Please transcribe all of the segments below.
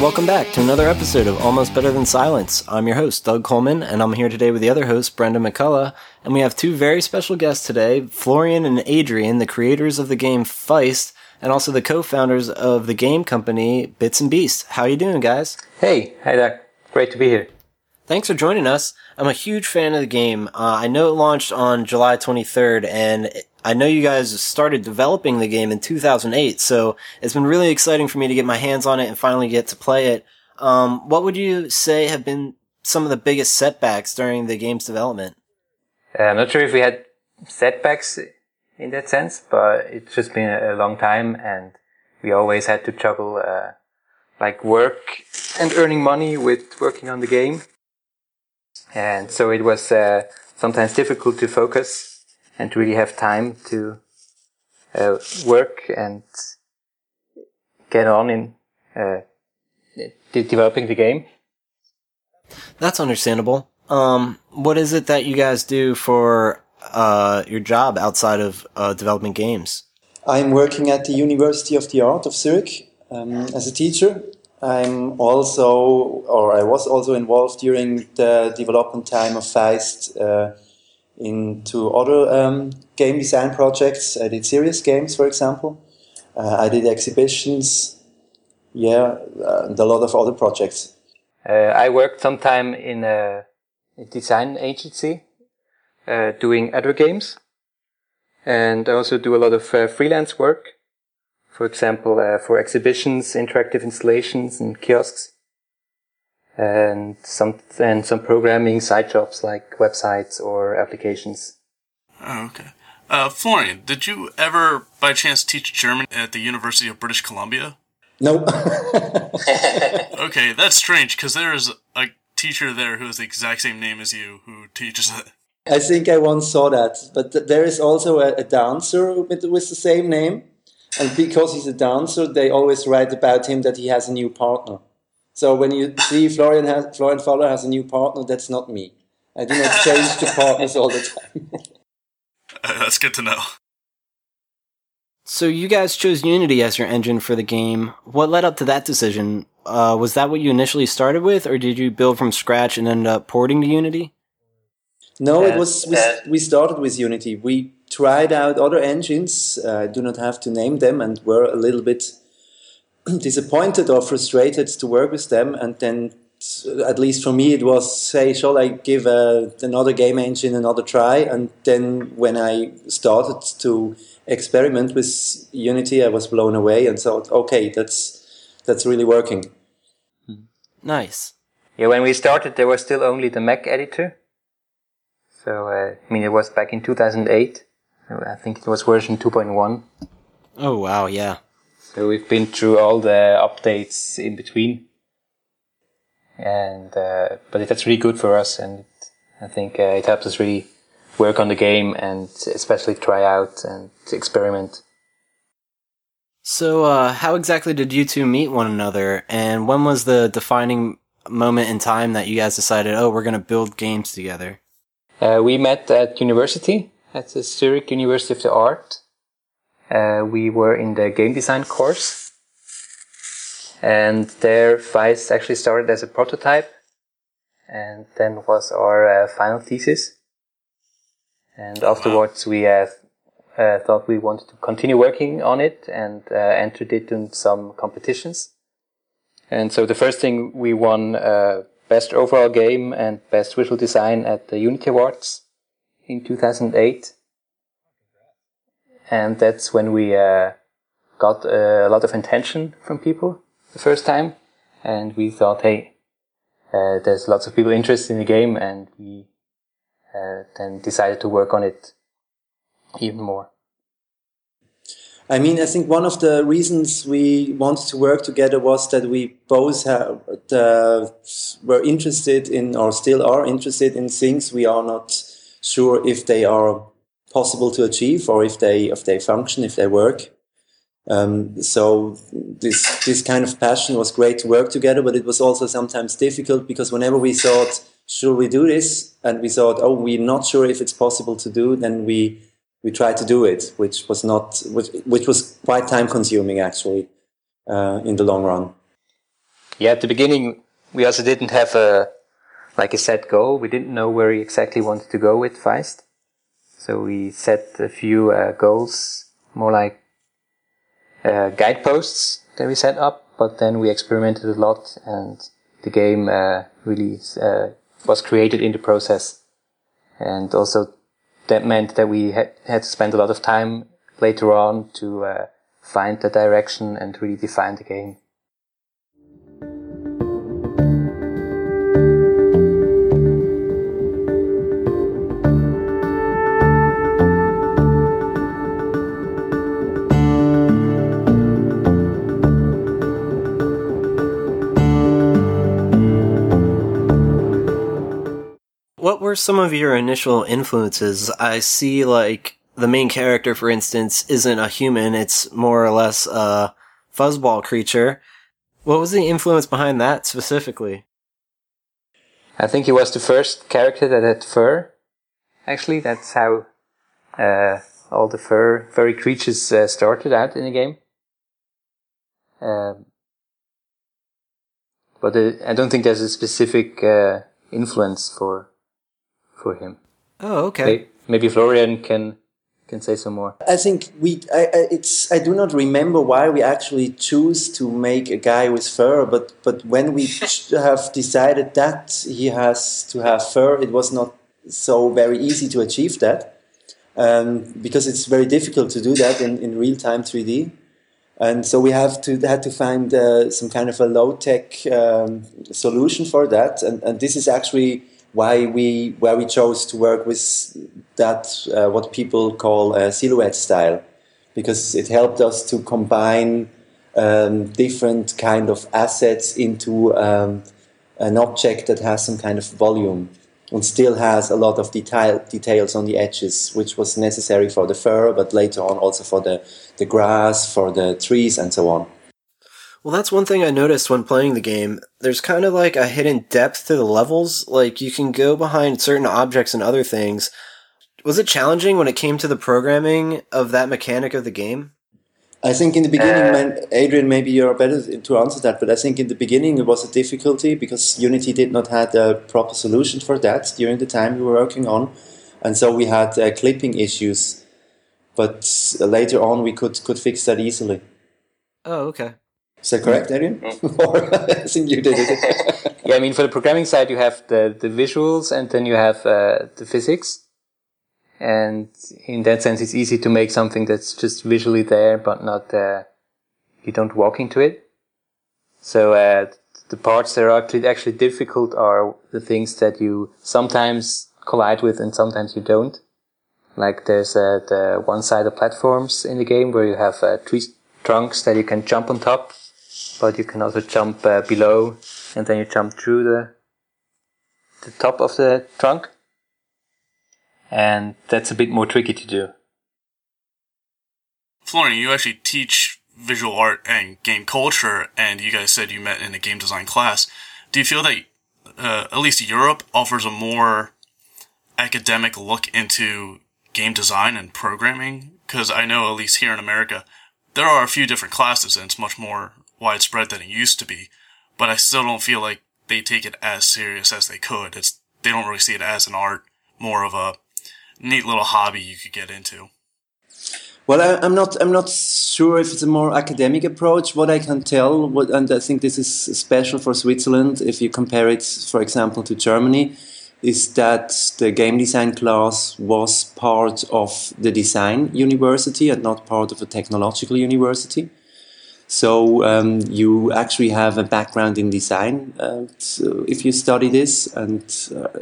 Hey welcome back to another episode of Almost Better Than Silence. I'm your host, Doug Coleman, and I'm here today with the other host, Brenda McCullough, and we have two very special guests today, Florian and Adrian, the creators of the game Feist, and also the co-founders of the game company Bits and Beasts. How you doing, guys? Hey, hi there. Great to be here. Thanks for joining us. I'm a huge fan of the game. Uh, I know it launched on July 23rd, and I know you guys started developing the game in 2008, so it's been really exciting for me to get my hands on it and finally get to play it. Um, what would you say have been some of the biggest setbacks during the game's development? Uh, I'm not sure if we had setbacks in that sense, but it's just been a long time, and we always had to juggle uh, like work and earning money with working on the game and so it was uh, sometimes difficult to focus and really have time to uh, work and get on in uh, de- developing the game. That's understandable. Um, what is it that you guys do for uh, your job outside of uh, developing games? I'm working at the University of the Art of Zurich um, as a teacher I'm also, or I was also involved during the development time of Feist uh, into other um, game design projects. I did serious games, for example. Uh, I did exhibitions, yeah, and a lot of other projects. Uh, I worked some time in a design agency uh, doing other games, and I also do a lot of uh, freelance work for example, uh, for exhibitions, interactive installations, and kiosks, and some and some programming side jobs like websites or applications. Oh, okay. Uh, Florian, did you ever, by chance, teach German at the University of British Columbia? No. okay, that's strange because there is a teacher there who has the exact same name as you who teaches it. I think I once saw that, but there is also a, a dancer with, with the same name and because he's a dancer, they always write about him that he has a new partner. So when you see Florian has, Florian Faller has a new partner, that's not me. I do not change the partners all the time. uh, that's good to know. So you guys chose Unity as your engine for the game. What led up to that decision? Uh, was that what you initially started with, or did you build from scratch and end up porting to Unity? No, it was we, we started with Unity. We tried out other engines. Uh, I do not have to name them, and were a little bit disappointed or frustrated to work with them. And then, at least for me, it was say, shall I give a, another game engine another try? And then when I started to experiment with Unity, I was blown away and thought, okay, that's that's really working. Nice. Yeah, when we started, there was still only the Mac editor. So, uh, I mean, it was back in 2008. I think it was version 2.1. Oh, wow, yeah. So we've been through all the updates in between. And, uh, but that's really good for us. And I think uh, it helps us really work on the game and especially try out and experiment. So, uh, how exactly did you two meet one another? And when was the defining moment in time that you guys decided, oh, we're going to build games together? Uh, we met at university at the Zurich University of the Art. Uh, we were in the game design course, and there Feist actually started as a prototype, and then was our uh, final thesis. And afterwards, we uh, uh, thought we wanted to continue working on it and uh, entered it in some competitions. And so the first thing we won uh, best overall game and best visual design at the Unity Awards in 2008. And that's when we uh, got a lot of attention from people the first time. And we thought, hey, uh, there's lots of people interested in the game, and we uh, then decided to work on it even more. I mean, I think one of the reasons we wanted to work together was that we both have, uh, were interested in, or still are interested in things we are not sure if they are possible to achieve or if they if they function, if they work. Um, so this this kind of passion was great to work together, but it was also sometimes difficult because whenever we thought, should we do this, and we thought, oh, we're not sure if it's possible to do, then we we tried to do it, which was not, which, which was quite time consuming actually uh, in the long run. yeah, at the beginning, we also didn't have a, like a set goal. We didn't know where we exactly wanted to go with Feist. So we set a few uh, goals, more like uh, guideposts that we set up, but then we experimented a lot and the game uh, really uh, was created in the process. And also that meant that we had, had to spend a lot of time later on to uh, find the direction and really define the game. What were some of your initial influences? I see like the main character, for instance, isn't a human. It's more or less a fuzzball creature. What was the influence behind that specifically? I think he was the first character that had fur. Actually, that's how uh, all the fur furry creatures uh, started out in the game. Um, but uh, I don't think there's a specific uh, influence for for him. Oh, okay. Maybe Florian can can say some more. I think we. I, I, it's. I do not remember why we actually choose to make a guy with fur, but but when we have decided that he has to have fur, it was not so very easy to achieve that, um, because it's very difficult to do that in, in real time 3D. And so we have to had to find uh, some kind of a low tech um, solution for that, and, and this is actually why we why we chose to work with that uh, what people call a silhouette style. Because it helped us to combine um, different kind of assets into um, an object that has some kind of volume and still has a lot of detail details on the edges which was necessary for the fur but later on also for the the grass for the trees and so on well, that's one thing I noticed when playing the game. There's kind of like a hidden depth to the levels. Like you can go behind certain objects and other things. Was it challenging when it came to the programming of that mechanic of the game? I think in the beginning, uh, man, Adrian, maybe you're better to answer that, but I think in the beginning it was a difficulty because Unity did not have a proper solution for that during the time we were working on, and so we had uh, clipping issues. But later on, we could could fix that easily. Oh, okay. Is that correct, Adrian? or I think you did it. yeah, I mean, for the programming side, you have the, the visuals and then you have uh, the physics. And in that sense, it's easy to make something that's just visually there, but not, uh, you don't walk into it. So, uh, the parts that are actually, actually difficult are the things that you sometimes collide with and sometimes you don't. Like there's uh, the one-sided platforms in the game where you have uh, tree trunks that you can jump on top but you can also jump uh, below and then you jump through the the top of the trunk and that's a bit more tricky to do. Florian, you actually teach visual art and game culture, and you guys said you met in a game design class. Do you feel that uh, at least Europe offers a more academic look into game design and programming? Because I know, at least here in America, there are a few different classes, and it's much more widespread than it used to be, but I still don't feel like they take it as serious as they could. It's they don't really see it as an art, more of a neat little hobby you could get into. Well, I, am not. I'm not sure if it's a more academic approach. What I can tell, what, and I think this is special for Switzerland, if you compare it, for example, to Germany, is that the game design class was part of the design university and not part of a technological university. So um, you actually have a background in design uh, so if you study this, and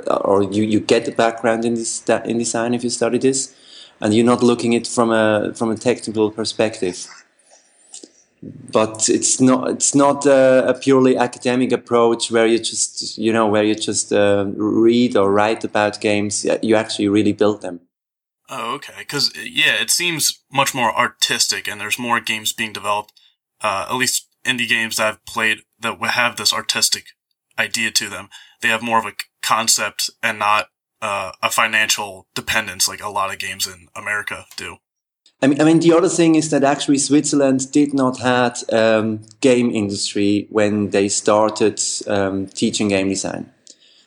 uh, or you, you get a background in this in design if you study this, and you're not looking it from a from a technical perspective. But it's not it's not a, a purely academic approach where you just you know where you just uh, read or write about games. You actually really build them. Oh, okay. Because yeah, it seems much more artistic, and there's more games being developed uh, at least indie games that I've played that have this artistic idea to them. They have more of a concept and not uh, a financial dependence like a lot of games in America do. I mean, I mean, the other thing is that actually Switzerland did not had um, game industry when they started um, teaching game design.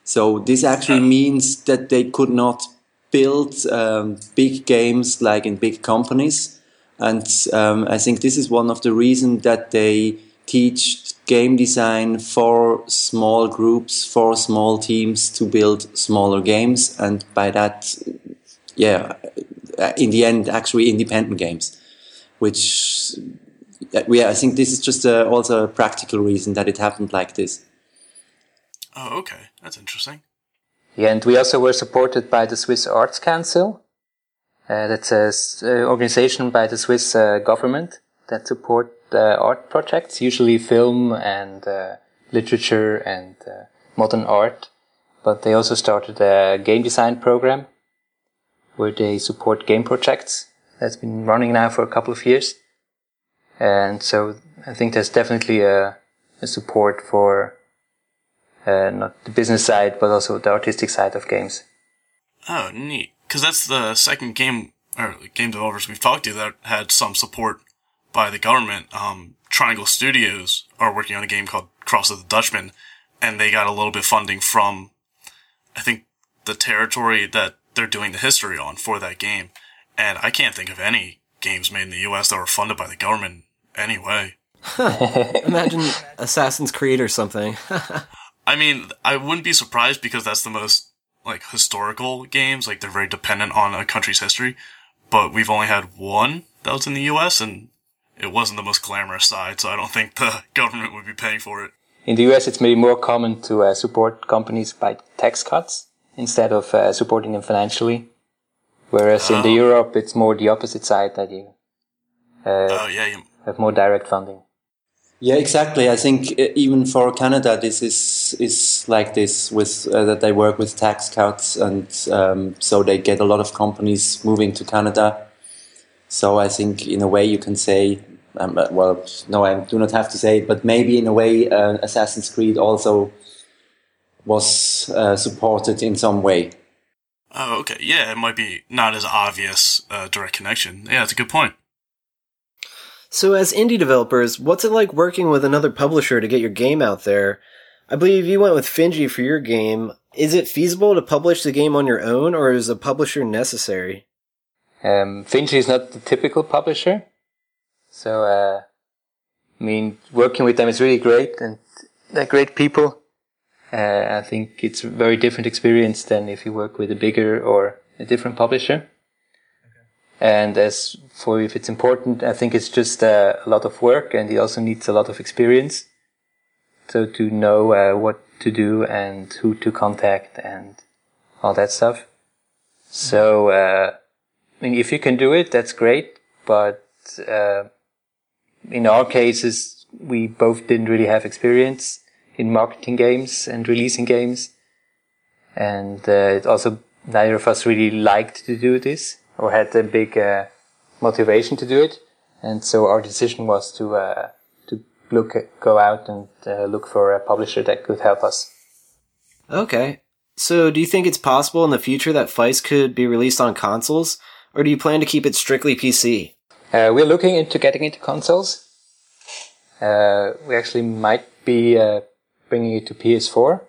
So this actually means that they could not build um, big games like in big companies, and um, I think this is one of the reasons that they teach game design for small groups, for small teams to build smaller games, and by that, yeah, in the end, actually independent games, which yeah, I think this is just a, also a practical reason that it happened like this. Oh, okay, that's interesting. Yeah, and we also were supported by the Swiss Arts Council. Uh, that's an organization by the Swiss uh, government that support uh, art projects, usually film and uh, literature and uh, modern art. But they also started a game design program where they support game projects. That's been running now for a couple of years. And so I think there's definitely a, a support for uh, not the business side, but also the artistic side of games. Oh, neat. Because that's the second game or game developers we've talked to that had some support by the government. Um, Triangle Studios are working on a game called Cross of the Dutchman, and they got a little bit funding from, I think, the territory that they're doing the history on for that game. And I can't think of any games made in the U.S. that were funded by the government anyway. Imagine Assassin's Creed or something. I mean, I wouldn't be surprised because that's the most like historical games. Like they're very dependent on a country's history. But we've only had one that was in the U.S. and it wasn't the most glamorous side. So I don't think the government would be paying for it. In the U.S., it's maybe more common to uh, support companies by tax cuts instead of uh, supporting them financially. Whereas oh. in the oh. Europe, it's more the opposite side that you, uh, oh, yeah, you have more direct funding. Yeah, exactly. I think even for Canada, this is is like this with uh, that they work with tax cuts, and um, so they get a lot of companies moving to Canada. So I think in a way you can say, um, uh, well, no, I do not have to say but maybe in a way, uh, Assassin's Creed also was uh, supported in some way. Oh, okay. Yeah, it might be not as obvious uh, direct connection. Yeah, that's a good point. So, as indie developers, what's it like working with another publisher to get your game out there? I believe you went with Finji for your game. Is it feasible to publish the game on your own, or is a publisher necessary? Um, Finji is not the typical publisher. So, uh, I mean, working with them is really great, and they're great people. Uh, I think it's a very different experience than if you work with a bigger or a different publisher. And as for if it's important, I think it's just uh, a lot of work and it also needs a lot of experience. So to know uh, what to do and who to contact and all that stuff. So, uh, I mean, if you can do it, that's great. But, uh, in our cases, we both didn't really have experience in marketing games and releasing games. And, uh, it also, neither of us really liked to do this or had a big uh, motivation to do it. And so our decision was to uh, to look go out and uh, look for a publisher that could help us. Okay. So, do you think it's possible in the future that Feist could be released on consoles, or do you plan to keep it strictly PC? Uh, we're looking into getting into consoles. Uh, we actually might be uh, bringing it to PS4.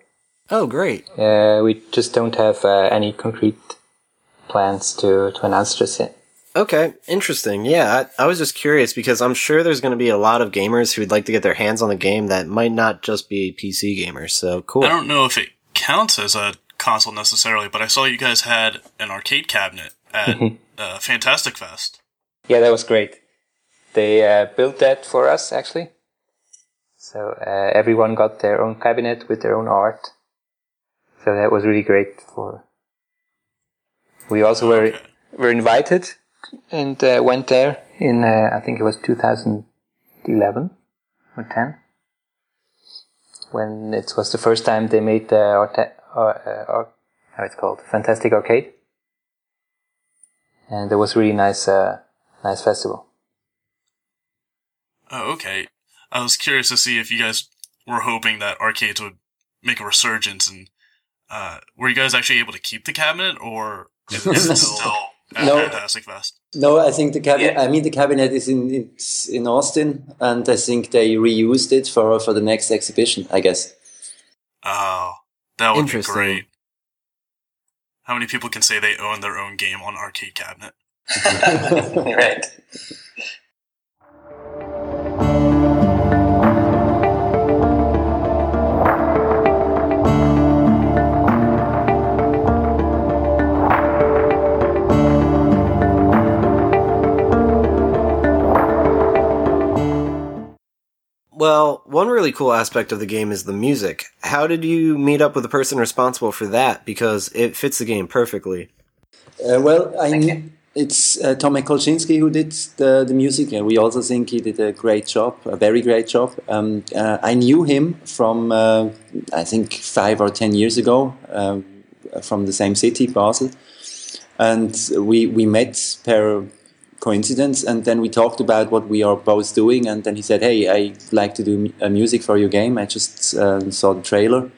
Oh, great! we just don't have any concrete plans to, to announce just yet. Okay, interesting. Yeah, I, I, was just curious because I'm sure there's going to be a lot of gamers who'd like to get their hands on the game that might not just be PC gamers. So cool. I don't know if it counts as a console necessarily, but I saw you guys had an arcade cabinet at uh, Fantastic Fest. Yeah, that was great. They uh, built that for us actually. So uh, everyone got their own cabinet with their own art. So that was really great for we also were were invited and uh, went there in uh, I think it was 2011 or 10 when it was the first time they made the art- uh, how it's called Fantastic Arcade, and it was really nice uh, nice festival. Oh, okay. I was curious to see if you guys were hoping that arcades would make a resurgence, and uh, were you guys actually able to keep the cabinet, or is it still at No. Fantastic Fest? No, I think the cabinet. Yeah. I mean, the cabinet is in it's in Austin, and I think they reused it for for the next exhibition. I guess. Oh, that would be great. How many people can say they own their own game on arcade cabinet? right. Well, one really cool aspect of the game is the music. How did you meet up with the person responsible for that? Because it fits the game perfectly. Uh, well, I, it's uh, Tomek Kolczynski who did the, the music, and we also think he did a great job, a very great job. Um, uh, I knew him from, uh, I think, five or ten years ago, um, from the same city, Basel. And we, we met per coincidence, and then we talked about what we are both doing. And then he said, Hey, I like to do mu- uh, music for your game. I just uh, saw the trailer.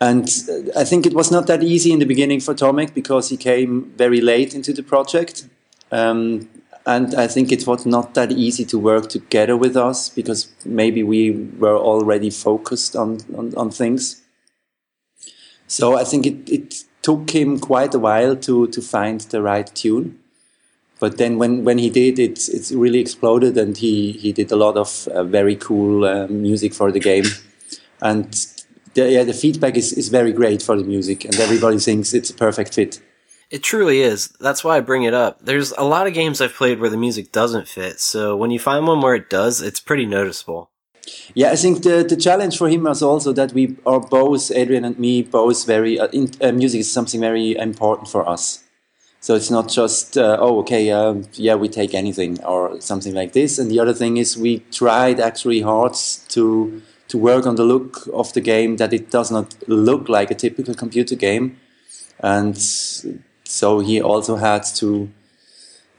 And uh, I think it was not that easy in the beginning for Tomek because he came very late into the project. Um, and I think it was not that easy to work together with us because maybe we were already focused on, on, on things. So I think it, it took him quite a while to, to find the right tune. But then when, when he did, it, it really exploded and he, he did a lot of uh, very cool uh, music for the game. And the, yeah, the feedback is, is very great for the music, and everybody thinks it's a perfect fit. It truly is. That's why I bring it up. There's a lot of games I've played where the music doesn't fit, so when you find one where it does, it's pretty noticeable. Yeah, I think the, the challenge for him was also that we are both, Adrian and me, both very, uh, in, uh, music is something very important for us. So it's not just, uh, oh, okay, uh, yeah, we take anything or something like this. And the other thing is we tried actually hard to, to work on the look of the game that it does not look like a typical computer game. And so he also had to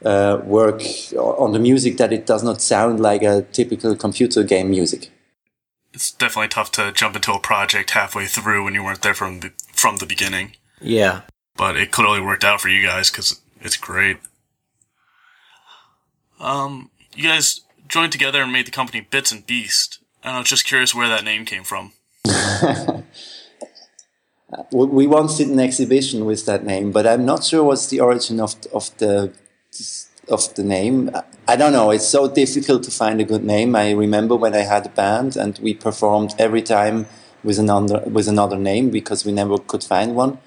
uh, work on the music that it does not sound like a typical computer game music. It's definitely tough to jump into a project halfway through when you weren't there from the, from the beginning. Yeah. But it clearly worked out for you guys because it's great. Um, you guys joined together and made the company Bits and Beast. And I was just curious where that name came from. We- once did an exhibition with that name, but I'm not sure what's the origin of of the of the name. I don't know. It's so difficult to find a good name. I remember when I had a band and we performed every time with another with another name because we never could find one.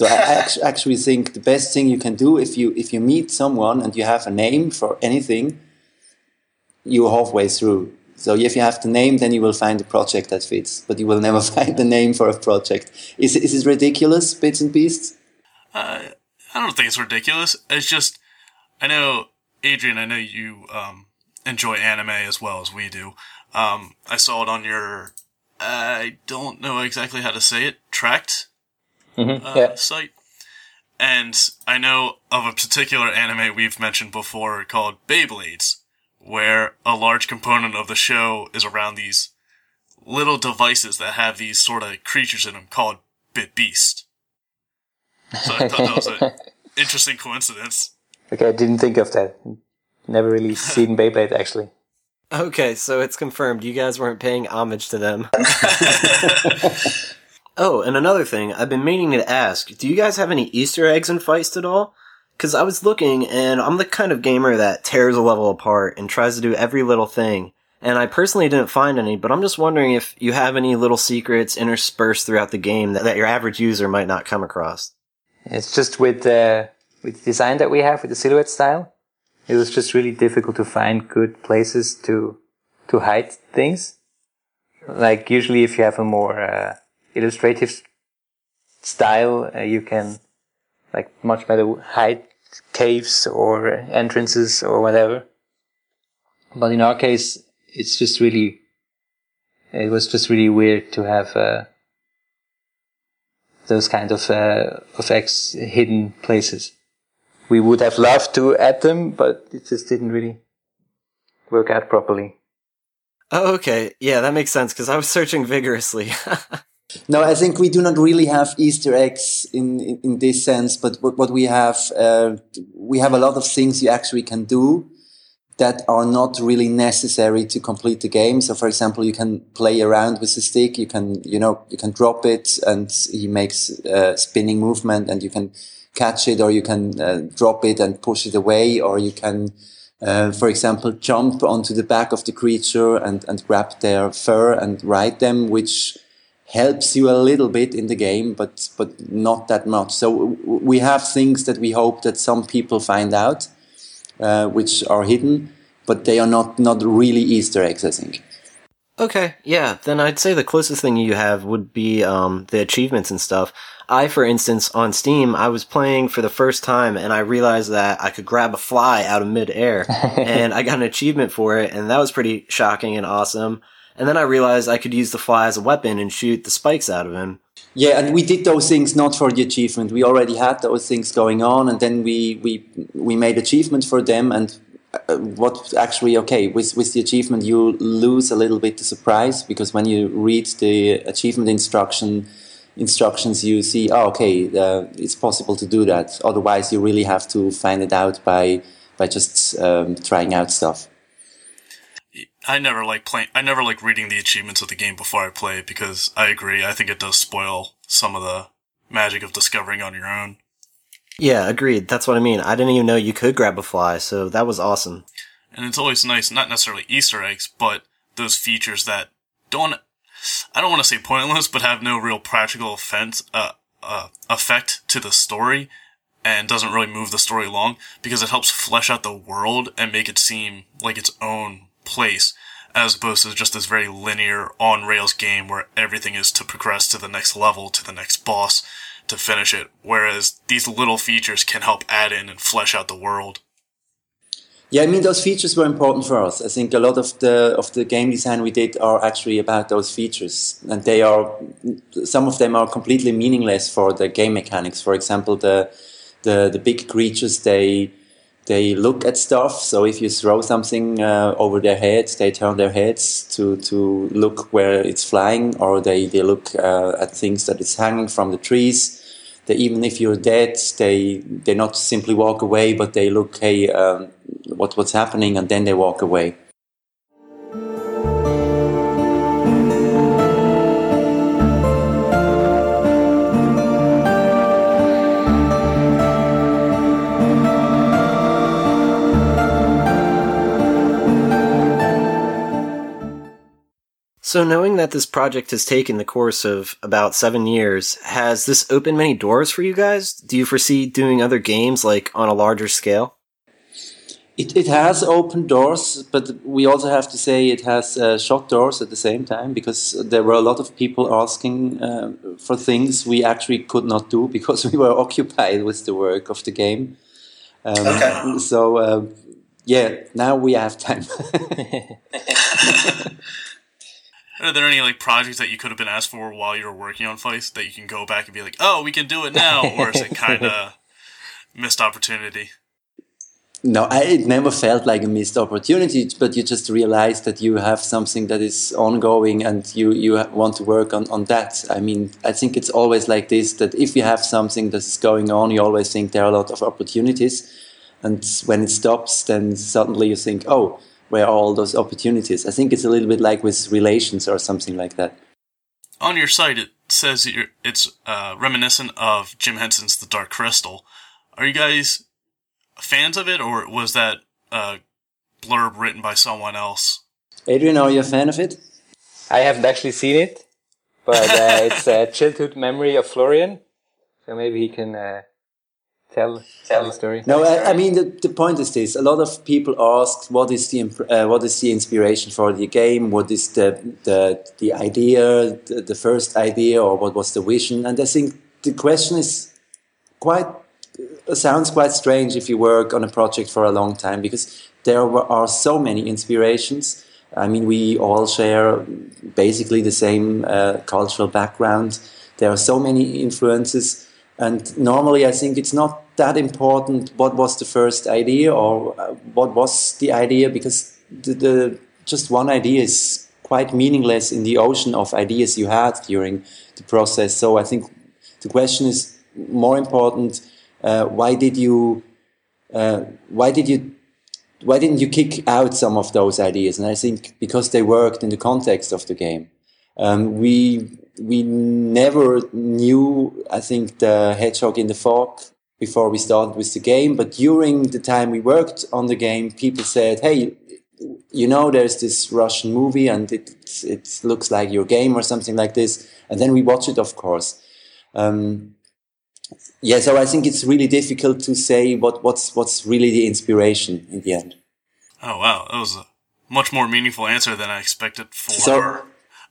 So I actually think the best thing you can do if you if you meet someone and you have a name for anything, you're halfway through. So if you have the name, then you will find a project that fits, but you will never find the name for a project. Is is it ridiculous, bits and beasts? Uh, I don't think it's ridiculous. It's just, I know, Adrian, I know you um, enjoy anime as well as we do. Um, I saw it on your, I don't know exactly how to say it, tracked Mhm, uh, yeah. site. And I know of a particular anime we've mentioned before called Beyblades, where a large component of the show is around these little devices that have these sort of creatures in them called Bit Beast. So I thought that was an interesting coincidence. Okay, I didn't think of that. Never really seen Beyblade actually. Okay, so it's confirmed you guys weren't paying homage to them. oh, and another thing, I've been meaning to ask, do you guys have any Easter eggs in Feist at all? Cause I was looking and I'm the kind of gamer that tears a level apart and tries to do every little thing. And I personally didn't find any, but I'm just wondering if you have any little secrets interspersed throughout the game that, that your average user might not come across. It's just with the with the design that we have with the silhouette style. It was just really difficult to find good places to to hide things. Like usually, if you have a more uh, illustrative style, uh, you can like much better hide caves or entrances or whatever. But in our case, it's just really it was just really weird to have. Uh, those kind of uh, of X hidden places. We would have loved to add them, but it just didn't really work out properly. Oh, okay. Yeah, that makes sense because I was searching vigorously. No, I think we do not really have Easter eggs in in, in this sense, but what, we have, uh, we have a lot of things you actually can do that are not really necessary to complete the game. So, for example, you can play around with the stick. You can, you know, you can drop it, and he makes a spinning movement, and you can catch it, or you can uh, drop it and push it away, or you can. Uh, for example, jump onto the back of the creature and, and grab their fur and ride them, which helps you a little bit in the game, but but not that much. So we have things that we hope that some people find out, uh, which are hidden, but they are not not really Easter eggs. I think. Okay, yeah, then I'd say the closest thing you have would be um, the achievements and stuff. I, for instance, on Steam, I was playing for the first time and I realized that I could grab a fly out of midair and I got an achievement for it and that was pretty shocking and awesome. And then I realized I could use the fly as a weapon and shoot the spikes out of him. Yeah, and we did those things not for the achievement. We already had those things going on, and then we we we made achievement for them. And uh, what actually okay with with the achievement, you lose a little bit the surprise because when you read the achievement instruction instructions, you see, oh, okay, uh, it's possible to do that. Otherwise, you really have to find it out by by just um, trying out stuff. I never like playing. I never like reading the achievements of the game before I play it because I agree. I think it does spoil some of the magic of discovering on your own. Yeah, agreed. That's what I mean. I didn't even know you could grab a fly, so that was awesome. And it's always nice, not necessarily Easter eggs, but those features that don't. I don't want to say pointless, but have no real practical offense, uh, uh, effect to the story, and doesn't really move the story along because it helps flesh out the world and make it seem like its own place as opposed to just this very linear on rails game where everything is to progress to the next level, to the next boss, to finish it. Whereas these little features can help add in and flesh out the world. Yeah, I mean those features were important for us. I think a lot of the of the game design we did are actually about those features, and they are some of them are completely meaningless for the game mechanics. For example, the the the big creatures they they look at stuff. So if you throw something uh, over their heads, they turn their heads to, to look where it's flying, or they, they look uh, at things that is hanging from the trees. They, even if you're dead, they they not simply walk away, but they look, hey, um, what what's happening, and then they walk away. So, knowing that this project has taken the course of about seven years, has this opened many doors for you guys? Do you foresee doing other games like on a larger scale? It, it has opened doors, but we also have to say it has uh, shut doors at the same time because there were a lot of people asking uh, for things we actually could not do because we were occupied with the work of the game. Um, okay. So, uh, yeah, now we have time. Are there any like projects that you could have been asked for while you were working on Feist that you can go back and be like, oh, we can do it now, or is it kind of missed opportunity? No, I, it never felt like a missed opportunity, but you just realize that you have something that is ongoing and you, you want to work on, on that. I mean, I think it's always like this that if you have something that's going on, you always think there are a lot of opportunities. And when it stops, then suddenly you think, oh, where all those opportunities? I think it's a little bit like with relations or something like that. On your site, it says it's uh, reminiscent of Jim Henson's The Dark Crystal. Are you guys fans of it, or was that a blurb written by someone else? Adrian, are you a fan of it? I haven't actually seen it, but uh, it's a childhood memory of Florian, so maybe he can uh, tell tell the story. No, I, I, mean the, the point is this: a lot of people ask, "What is the uh, what is the inspiration for the game? What is the the the idea, the, the, first idea, or what was the vision?" And I think the question is quite uh, sounds quite strange if you work on a project for a long time because there are so many inspirations. I mean, we all share basically the same uh, cultural background. There are so many influences and normally, I think it's not that important what was the first idea or uh, what was the idea because the, the just one idea is quite meaningless in the ocean of ideas you had during the process. So I think the question is more important. Uh, why did you? Uh, why did you? Why didn't you kick out some of those ideas? And I think because they worked in the context of the game. Um, we we never knew. I think the hedgehog in the fog before we started with the game, but during the time we worked on the game, people said, "Hey, you know, there's this Russian movie, and it it looks like your game or something like this." And then we watch it, of course. Um, yeah, so I think it's really difficult to say what, what's what's really the inspiration in the end. Oh wow, that was a much more meaningful answer than I expected for. So,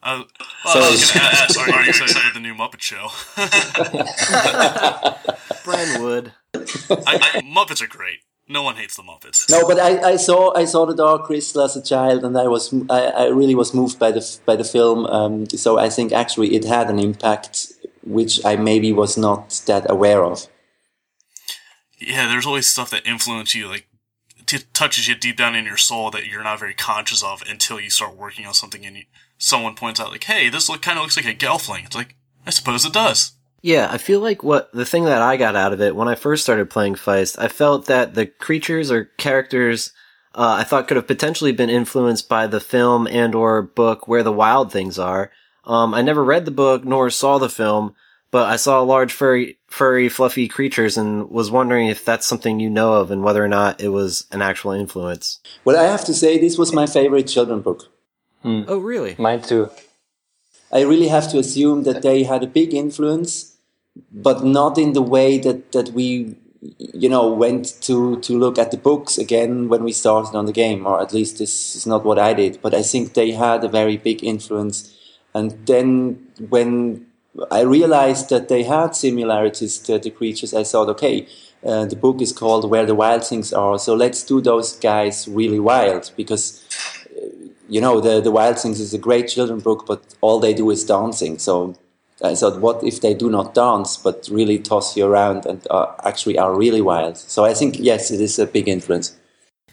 uh, well, I was going to ask, are you excited for the new Muppet Show? Brian Wood. I, I, Muppets are great. No one hates the Muppets. No, but I, I saw I saw the Dark Crystal as a child, and I was I, I really was moved by the by the film. Um, so I think actually it had an impact which I maybe was not that aware of. Yeah, there's always stuff that influences you, like t- touches you deep down in your soul that you're not very conscious of until you start working on something and you, someone points out like, "Hey, this look kind of looks like a Gelfling." It's like, I suppose it does. Yeah, I feel like what the thing that I got out of it when I first started playing Feist, I felt that the creatures or characters uh, I thought could have potentially been influenced by the film and or book Where the Wild Things Are. Um, I never read the book nor saw the film, but I saw large furry, furry, fluffy creatures and was wondering if that's something you know of and whether or not it was an actual influence. Well, I have to say this was my favorite children book. Hmm. Oh, really? Mine too. I really have to assume that they had a big influence, but not in the way that, that we, you know, went to, to look at the books again when we started on the game, or at least this is not what I did. But I think they had a very big influence. And then when I realized that they had similarities to the creatures, I thought, okay, uh, the book is called Where the Wild Things Are, so let's do those guys really wild because you know, the, the Wild Things is a great children book, but all they do is dancing. So I thought, what if they do not dance, but really toss you around and uh, actually are really wild? So I think, yes, it is a big influence.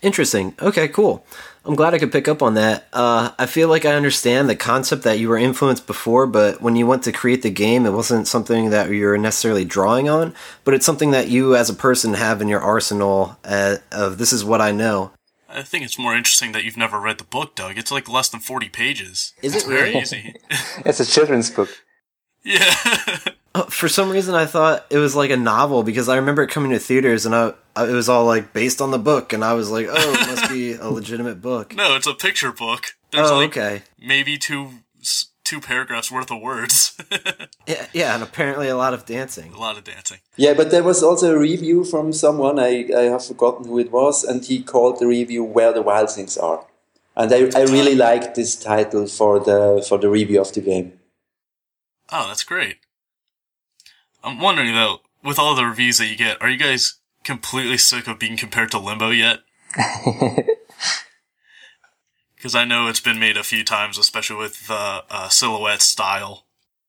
Interesting. Okay, cool. I'm glad I could pick up on that. Uh, I feel like I understand the concept that you were influenced before, but when you went to create the game, it wasn't something that you were necessarily drawing on, but it's something that you as a person have in your arsenal uh, of this is what I know. I think it's more interesting that you've never read the book, Doug. It's like less than 40 pages. Is it's it really? very easy. it's a children's book. Yeah. Oh, for some reason, I thought it was like a novel because I remember it coming to theaters and I, I, it was all like based on the book, and I was like, oh, it must be a legitimate book. No, it's a picture book. There's oh, like okay. maybe two two paragraphs worth of words. yeah, yeah, and apparently a lot of dancing. A lot of dancing. Yeah, but there was also a review from someone, I, I have forgotten who it was, and he called the review Where the Wild Things Are. And I, I really liked this title for the for the review of the game. Oh, that's great. I'm wondering though, with all the reviews that you get, are you guys completely sick of being compared to Limbo yet? Because I know it's been made a few times, especially with the uh, silhouette style.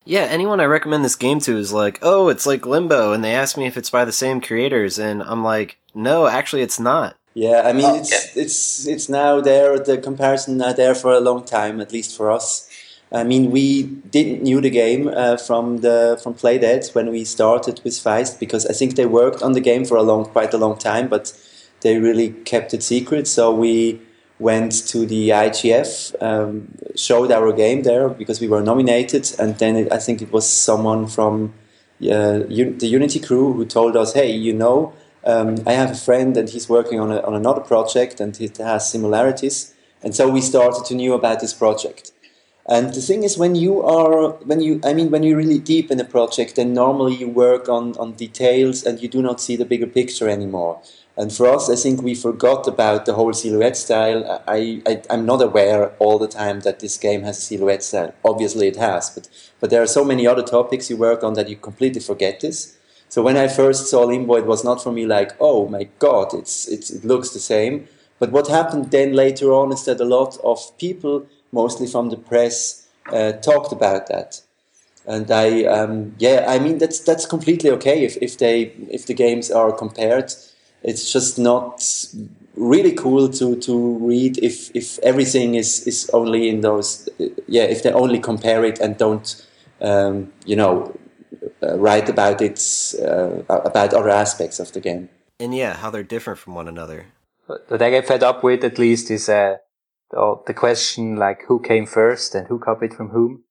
Yeah, anyone I recommend this game to is like, oh, it's like Limbo, and they ask me if it's by the same creators, and I'm like, no, actually, it's not. Yeah, I mean, oh, it's yeah. it's it's now there. The comparison are there for a long time, at least for us. I mean, we didn't knew the game uh, from the from Playdead when we started with Feist because I think they worked on the game for a long, quite a long time, but they really kept it secret. So we went to the IGF, um, showed our game there because we were nominated, and then it, I think it was someone from uh, the Unity crew who told us, "Hey, you know, um, I have a friend and he's working on, a, on another project and it has similarities." And so we started to know about this project. And the thing is, when you are, when you, I mean, when you're really deep in a project, then normally you work on, on details and you do not see the bigger picture anymore. And for us, I think we forgot about the whole silhouette style. I, I, am not aware all the time that this game has a silhouette style. Obviously, it has, but, but there are so many other topics you work on that you completely forget this. So when I first saw Limbo, it was not for me like, oh my god, it's, it's, it looks the same. But what happened then later on is that a lot of people mostly from the press, uh, talked about that. And I, um, yeah, I mean that's that's completely okay if, if they if the games are compared. It's just not really cool to to read if if everything is is only in those yeah if they only compare it and don't um, you know uh, write about it uh, about other aspects of the game. And yeah how they're different from one another. What I get fed up with at least is uh, the, the question like who came first and who copied from whom.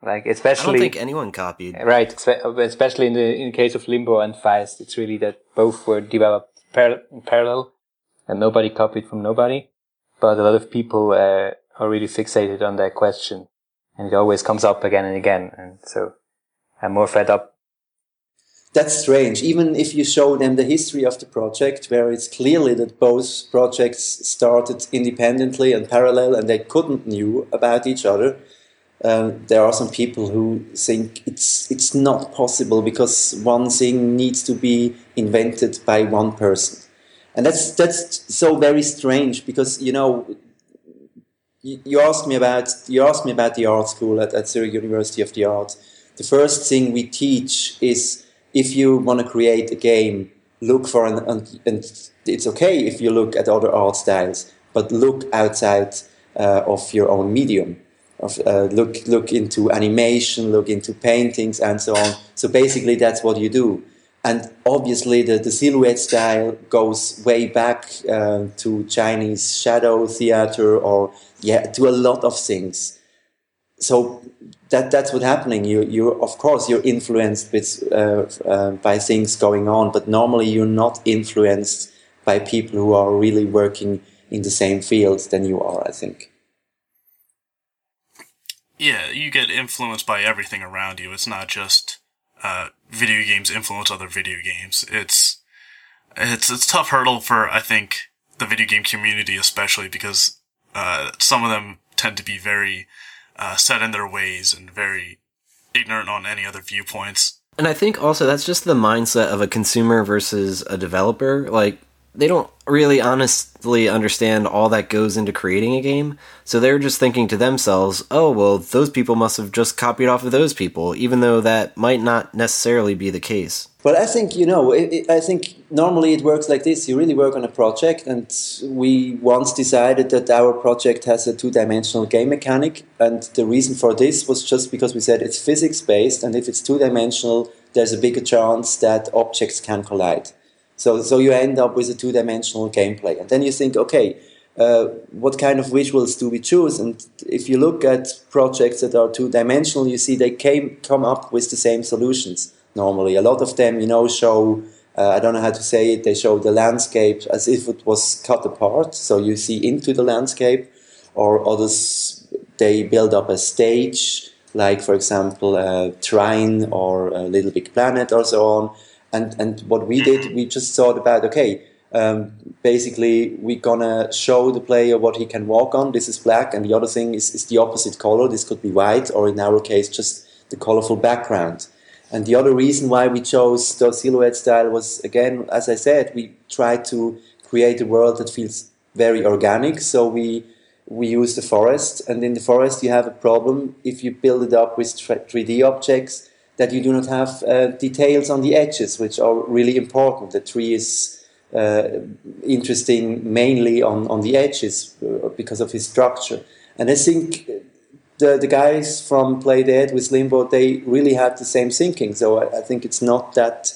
Like especially I don't think anyone copied. Right especially in the in the case of Limbo and Feist it's really that both were developed par- parallel and nobody copied from nobody. But a lot of people uh, are really fixated on that question, and it always comes up again and again. And so I'm more fed up. That's strange. Even if you show them the history of the project, where it's clearly that both projects started independently and parallel, and they couldn't knew about each other. Um, there are some people who think it's it's not possible because one thing needs to be invented by one person and that's that's so very strange because you know you, you asked me about you asked me about the art school at, at Zurich University of the Arts. The first thing we teach is if you want to create a game, look for an and, and it's okay if you look at other art styles, but look outside uh, of your own medium. Of, uh, look look into animation, look into paintings, and so on. So basically, that's what you do. And obviously, the, the silhouette style goes way back uh, to Chinese shadow theater or yeah, to a lot of things. So that that's what's happening. You you of course you're influenced with uh, uh, by things going on, but normally you're not influenced by people who are really working in the same fields than you are. I think. Yeah, you get influenced by everything around you. It's not just uh, video games influence other video games. It's it's it's tough hurdle for I think the video game community especially because uh, some of them tend to be very uh, set in their ways and very ignorant on any other viewpoints. And I think also that's just the mindset of a consumer versus a developer. Like they don't really honestly understand all that goes into creating a game. So they're just thinking to themselves, oh, well, those people must have just copied off of those people, even though that might not necessarily be the case. Well, I think, you know, it, it, I think normally it works like this. You really work on a project, and we once decided that our project has a two dimensional game mechanic. And the reason for this was just because we said it's physics based, and if it's two dimensional, there's a bigger chance that objects can collide. So, so you end up with a two-dimensional gameplay, and then you think, okay, uh, what kind of visuals do we choose? And if you look at projects that are two-dimensional, you see they came come up with the same solutions. Normally, a lot of them, you know, show uh, I don't know how to say it. They show the landscape as if it was cut apart, so you see into the landscape. Or others, they build up a stage, like for example, a Trine or a Little Big Planet, or so on and and what we did, we just thought about okay. Um, basically, we're gonna show the player what he can walk on. This is black, and the other thing is, is the opposite color. This could be white, or in our case, just the colorful background. And the other reason why we chose the silhouette style was, again, as I said, we tried to create a world that feels very organic. So we we use the forest, and in the forest you have a problem if you build it up with 3D objects that you do not have uh, details on the edges, which are really important. The tree is uh, interesting mainly on, on the edges uh, because of his structure. And I think the, the guys from Playdead with Limbo, they really had the same thinking. So I, I think it's not that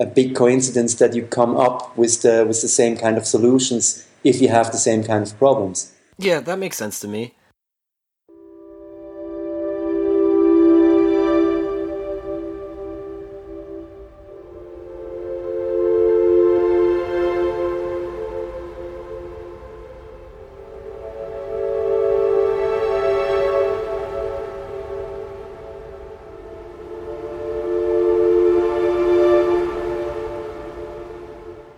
a big coincidence that you come up with the, with the same kind of solutions if you have the same kind of problems. Yeah, that makes sense to me.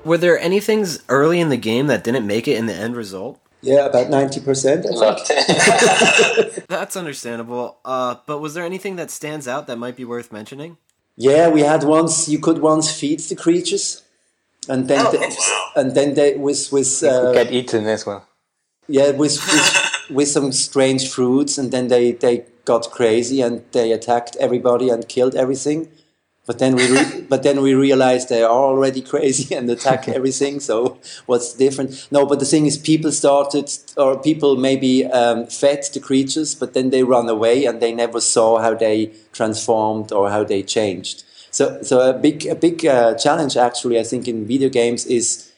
Were there any things early in the game that didn't make it in the end result? Yeah, about 90%. That's understandable. Uh, but was there anything that stands out that might be worth mentioning? Yeah, we had once, you could once feed the creatures. And then, oh, they, and then they with with uh, get eaten as well. Yeah, with, with with some strange fruits, and then they they got crazy and they attacked everybody and killed everything But then we, re- but then we realized they are already crazy and attack everything. So what's different? No, but the thing is, people started, or people maybe um, fed the creatures, but then they run away and they never saw how they transformed or how they changed. So, so a big, a big uh, challenge actually, I think, in video games is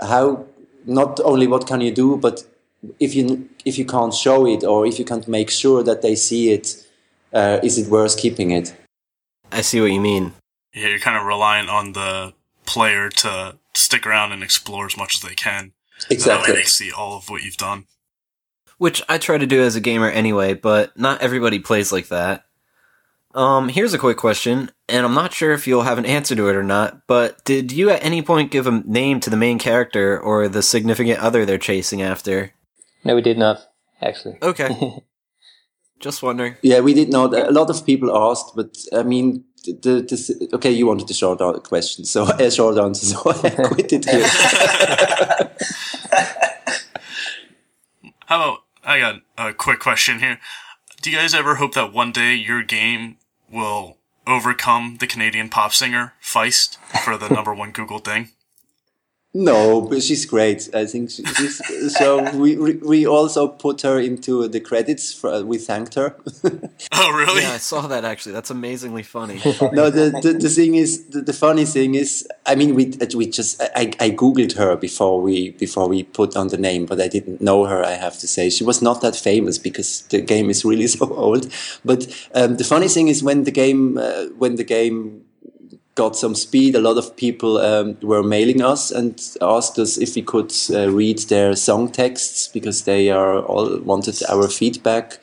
how not only what can you do, but if you if you can't show it or if you can't make sure that they see it, uh, is it worth keeping it? I see what you mean. Yeah, you're kind of reliant on the player to stick around and explore as much as they can. Exactly. That way they see all of what you've done. Which I try to do as a gamer anyway, but not everybody plays like that. Um, here's a quick question, and I'm not sure if you'll have an answer to it or not, but did you at any point give a name to the main character or the significant other they're chasing after? No, we did not actually. Okay. Just wondering. Yeah, we did not. A lot of people asked, but I mean, the, the, okay, you wanted a short question, so a short answer, so I quit it here. How about I got a quick question here. Do you guys ever hope that one day your game will overcome the Canadian pop singer Feist for the number one Google thing? No, but she's great. I think she's so. We we also put her into the credits. For, we thanked her. oh, really? Yeah, I saw that actually. That's amazingly funny. no, the, the, the thing is, the, the funny thing is, I mean, we we just I, I googled her before we before we put on the name, but I didn't know her. I have to say, she was not that famous because the game is really so old. But um, the funny thing is, when the game uh, when the game got some speed. A lot of people um, were mailing us and asked us if we could uh, read their song texts because they are all wanted our feedback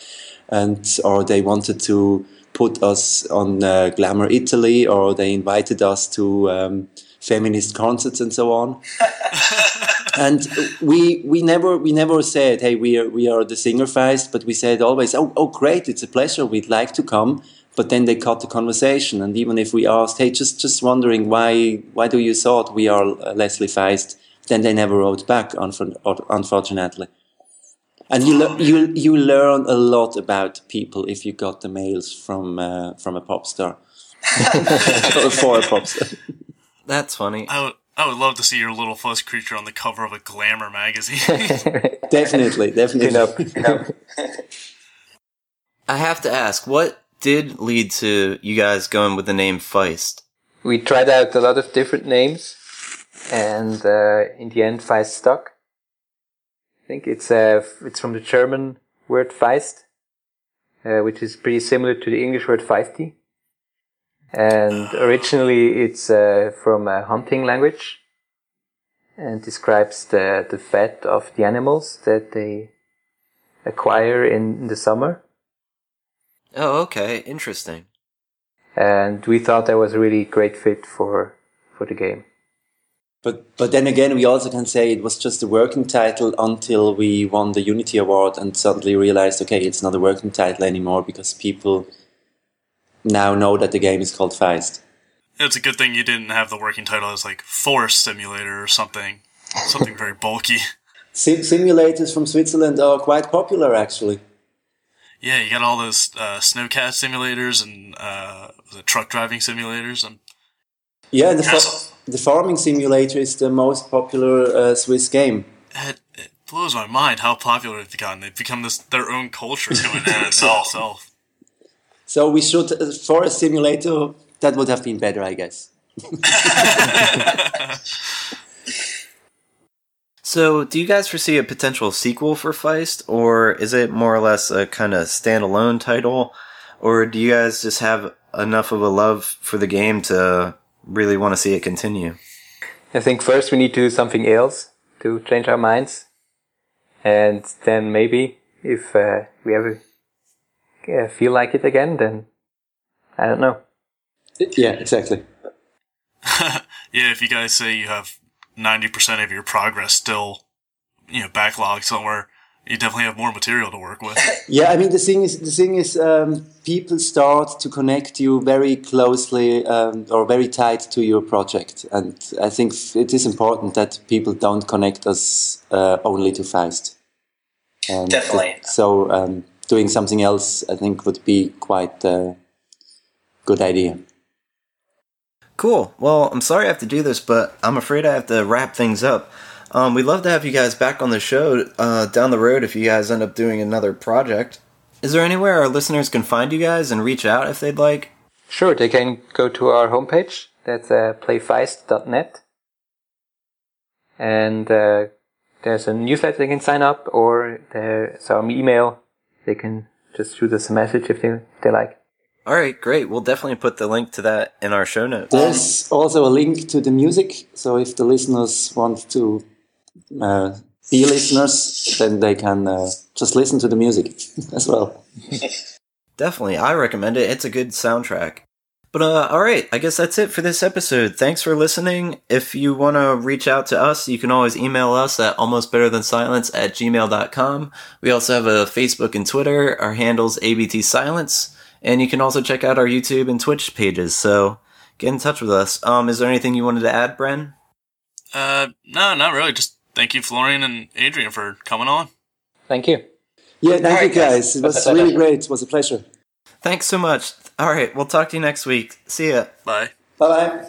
and or they wanted to put us on uh, Glamour Italy or they invited us to um, feminist concerts and so on. and we we never we never said hey we are we are the singer feist but we said always oh oh great it's a pleasure we'd like to come but then they cut the conversation. And even if we asked, hey, just just wondering why why do you thought we are uh, Leslie Feist, then they never wrote back, unfortunately. And you le- you you learn a lot about people if you got the mails from uh, from a pop star for a pop star. That's funny. I would, I would love to see your little fuzz creature on the cover of a glamour magazine. definitely, definitely. No, I have to ask, what did lead to you guys going with the name Feist? We tried out a lot of different names, and uh, in the end, Feist stuck. I think it's uh, it's from the German word Feist, uh, which is pretty similar to the English word feisty. And originally, it's uh, from a hunting language, and describes the the fat of the animals that they acquire in the summer. Oh, okay, interesting. And we thought that was a really great fit for for the game. But but then again, we also can say it was just a working title until we won the Unity Award and suddenly realized, okay, it's not a working title anymore because people now know that the game is called Feist. It's a good thing you didn't have the working title as like Force Simulator or something, something very bulky. Sim- simulators from Switzerland are quite popular, actually. Yeah, you got all those uh, snowcat simulators and uh, the truck driving simulators, and yeah, the fa- the farming simulator is the most popular uh, Swiss game. It, it, blows my mind how popular they've become. They've become this their own culture going at itself. So we should uh, for a simulator that would have been better, I guess. So, do you guys foresee a potential sequel for Feist, or is it more or less a kind of standalone title, or do you guys just have enough of a love for the game to really want to see it continue? I think first we need to do something else to change our minds, and then maybe if uh, we ever uh, feel like it again, then I don't know. Yeah, exactly. yeah, if you guys say you have 90% of your progress still, you know, backlogged somewhere, you definitely have more material to work with. yeah, I mean the thing is, the thing is, um, people start to connect you very closely um, or very tight to your project, and I think it is important that people don't connect us uh, only to Feist. And definitely. so um, doing something else, I think, would be quite a good idea. Cool. Well, I'm sorry I have to do this, but I'm afraid I have to wrap things up. Um, we'd love to have you guys back on the show uh, down the road if you guys end up doing another project. Is there anywhere our listeners can find you guys and reach out if they'd like? Sure, they can go to our homepage. That's uh, playfeist.net. And uh, there's a newsletter they can sign up, or there's our email. They can just shoot us a message if they, they like. All right, great. We'll definitely put the link to that in our show notes. There's also a link to the music, so if the listeners want to uh, be listeners, then they can uh, just listen to the music as well. Definitely, I recommend it. It's a good soundtrack. But uh, all right, I guess that's it for this episode. Thanks for listening. If you want to reach out to us, you can always email us at almostbetterthansilence at gmail.com. We also have a Facebook and Twitter. Our handle's ABT Silence. And you can also check out our YouTube and Twitch pages. So get in touch with us. Um, is there anything you wanted to add, Bren? Uh, no, not really. Just thank you, Florian and Adrian, for coming on. Thank you. Yeah, thank you guys. It was really great. It was a pleasure. Thanks so much. All right, we'll talk to you next week. See ya. Bye. Bye bye.